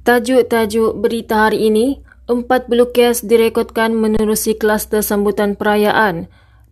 Tajuk-tajuk berita hari ini, 40 kes direkodkan menerusi kluster sambutan perayaan.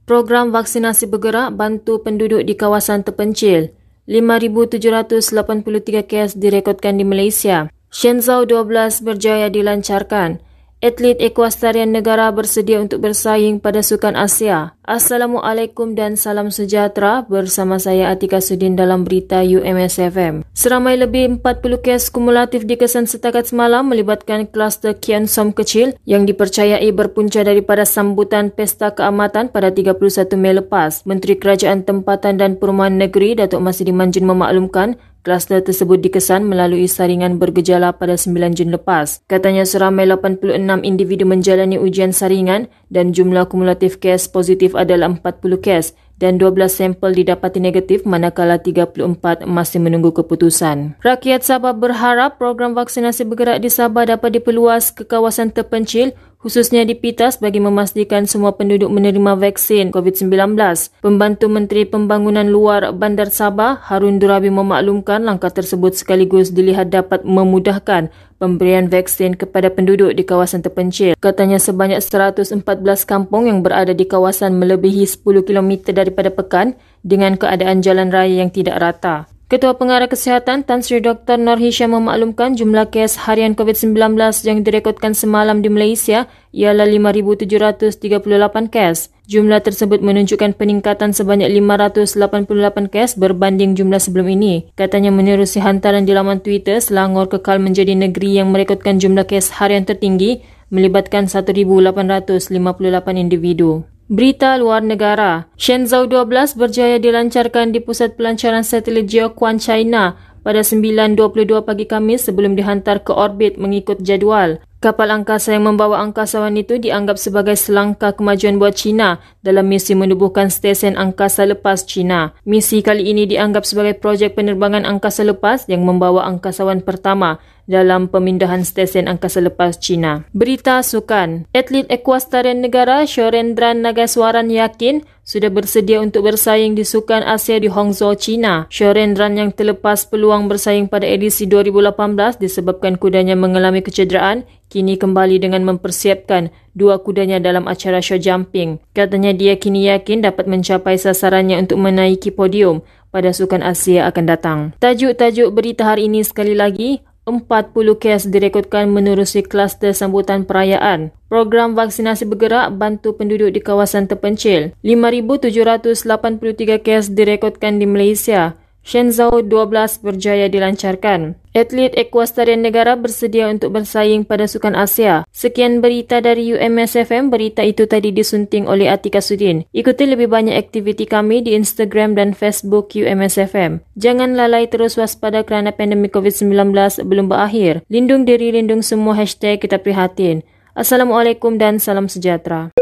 Program vaksinasi bergerak bantu penduduk di kawasan terpencil. 5,783 kes direkodkan di Malaysia. Shenzhou 12 berjaya dilancarkan. Atlet Equestrian Negara bersedia untuk bersaing pada Sukan Asia. Assalamualaikum dan salam sejahtera bersama saya Atika Sudin dalam berita UMSFM. Seramai lebih 40 kes kumulatif dikesan setakat semalam melibatkan kluster Kian Som kecil yang dipercayai berpunca daripada sambutan Pesta Keamatan pada 31 Mei lepas. Menteri Kerajaan Tempatan dan Perumahan Negeri Datuk Masidi Manjun memaklumkan Kluster tersebut dikesan melalui saringan bergejala pada 9 Jun lepas. Katanya seramai 86 individu menjalani ujian saringan dan jumlah kumulatif kes positif adalah 40 kes dan 12 sampel didapati negatif manakala 34 masih menunggu keputusan. Rakyat Sabah berharap program vaksinasi bergerak di Sabah dapat diperluas ke kawasan terpencil khususnya di Pitas bagi memastikan semua penduduk menerima vaksin COVID-19. Pembantu Menteri Pembangunan Luar Bandar Sabah, Harun Durabi memaklumkan langkah tersebut sekaligus dilihat dapat memudahkan pemberian vaksin kepada penduduk di kawasan terpencil. Katanya sebanyak 114 kampung yang berada di kawasan melebihi 10 km daripada Pekan dengan keadaan jalan raya yang tidak rata. Ketua Pengarah Kesihatan Tan Sri Dr. Nur Hisham memaklumkan jumlah kes harian COVID-19 yang direkodkan semalam di Malaysia ialah 5,738 kes. Jumlah tersebut menunjukkan peningkatan sebanyak 588 kes berbanding jumlah sebelum ini. Katanya menerusi hantaran di laman Twitter, Selangor kekal menjadi negeri yang merekodkan jumlah kes harian tertinggi melibatkan 1,858 individu. Berita luar negara. Shenzhou 12 berjaya dilancarkan di pusat pelancaran satelit Jiuquan China pada 9.22 pagi Kamis sebelum dihantar ke orbit mengikut jadual. Kapal angkasa yang membawa angkasawan itu dianggap sebagai selangkah kemajuan buat China dalam misi menubuhkan stesen angkasa lepas China. Misi kali ini dianggap sebagai projek penerbangan angkasa lepas yang membawa angkasawan pertama dalam pemindahan stesen angkasa lepas China. Berita sukan. Atlet equestrian negara Shorendran Nagaswaran yakin sudah bersedia untuk bersaing di Sukan Asia di Hangzhou, China. Shorendran yang terlepas peluang bersaing pada edisi 2018 disebabkan kudanya mengalami kecederaan, kini kembali dengan mempersiapkan dua kudanya dalam acara show jumping. Katanya dia kini yakin dapat mencapai sasarannya untuk menaiki podium pada Sukan Asia akan datang. Tajuk-tajuk berita hari ini sekali lagi, 40 kes direkodkan menerusi kluster sambutan perayaan. Program vaksinasi bergerak bantu penduduk di kawasan terpencil. 5,783 kes direkodkan di Malaysia. Shenzhou 12 berjaya dilancarkan. Atlet equestrian negara bersedia untuk bersaing pada Sukan Asia. Sekian berita dari UMSFM. Berita itu tadi disunting oleh Atika Sudin. Ikuti lebih banyak aktiviti kami di Instagram dan Facebook UMSFM. Jangan lalai terus waspada kerana pandemik COVID-19 belum berakhir. Lindung diri, lindung semua hashtag kita prihatin. Assalamualaikum dan salam sejahtera.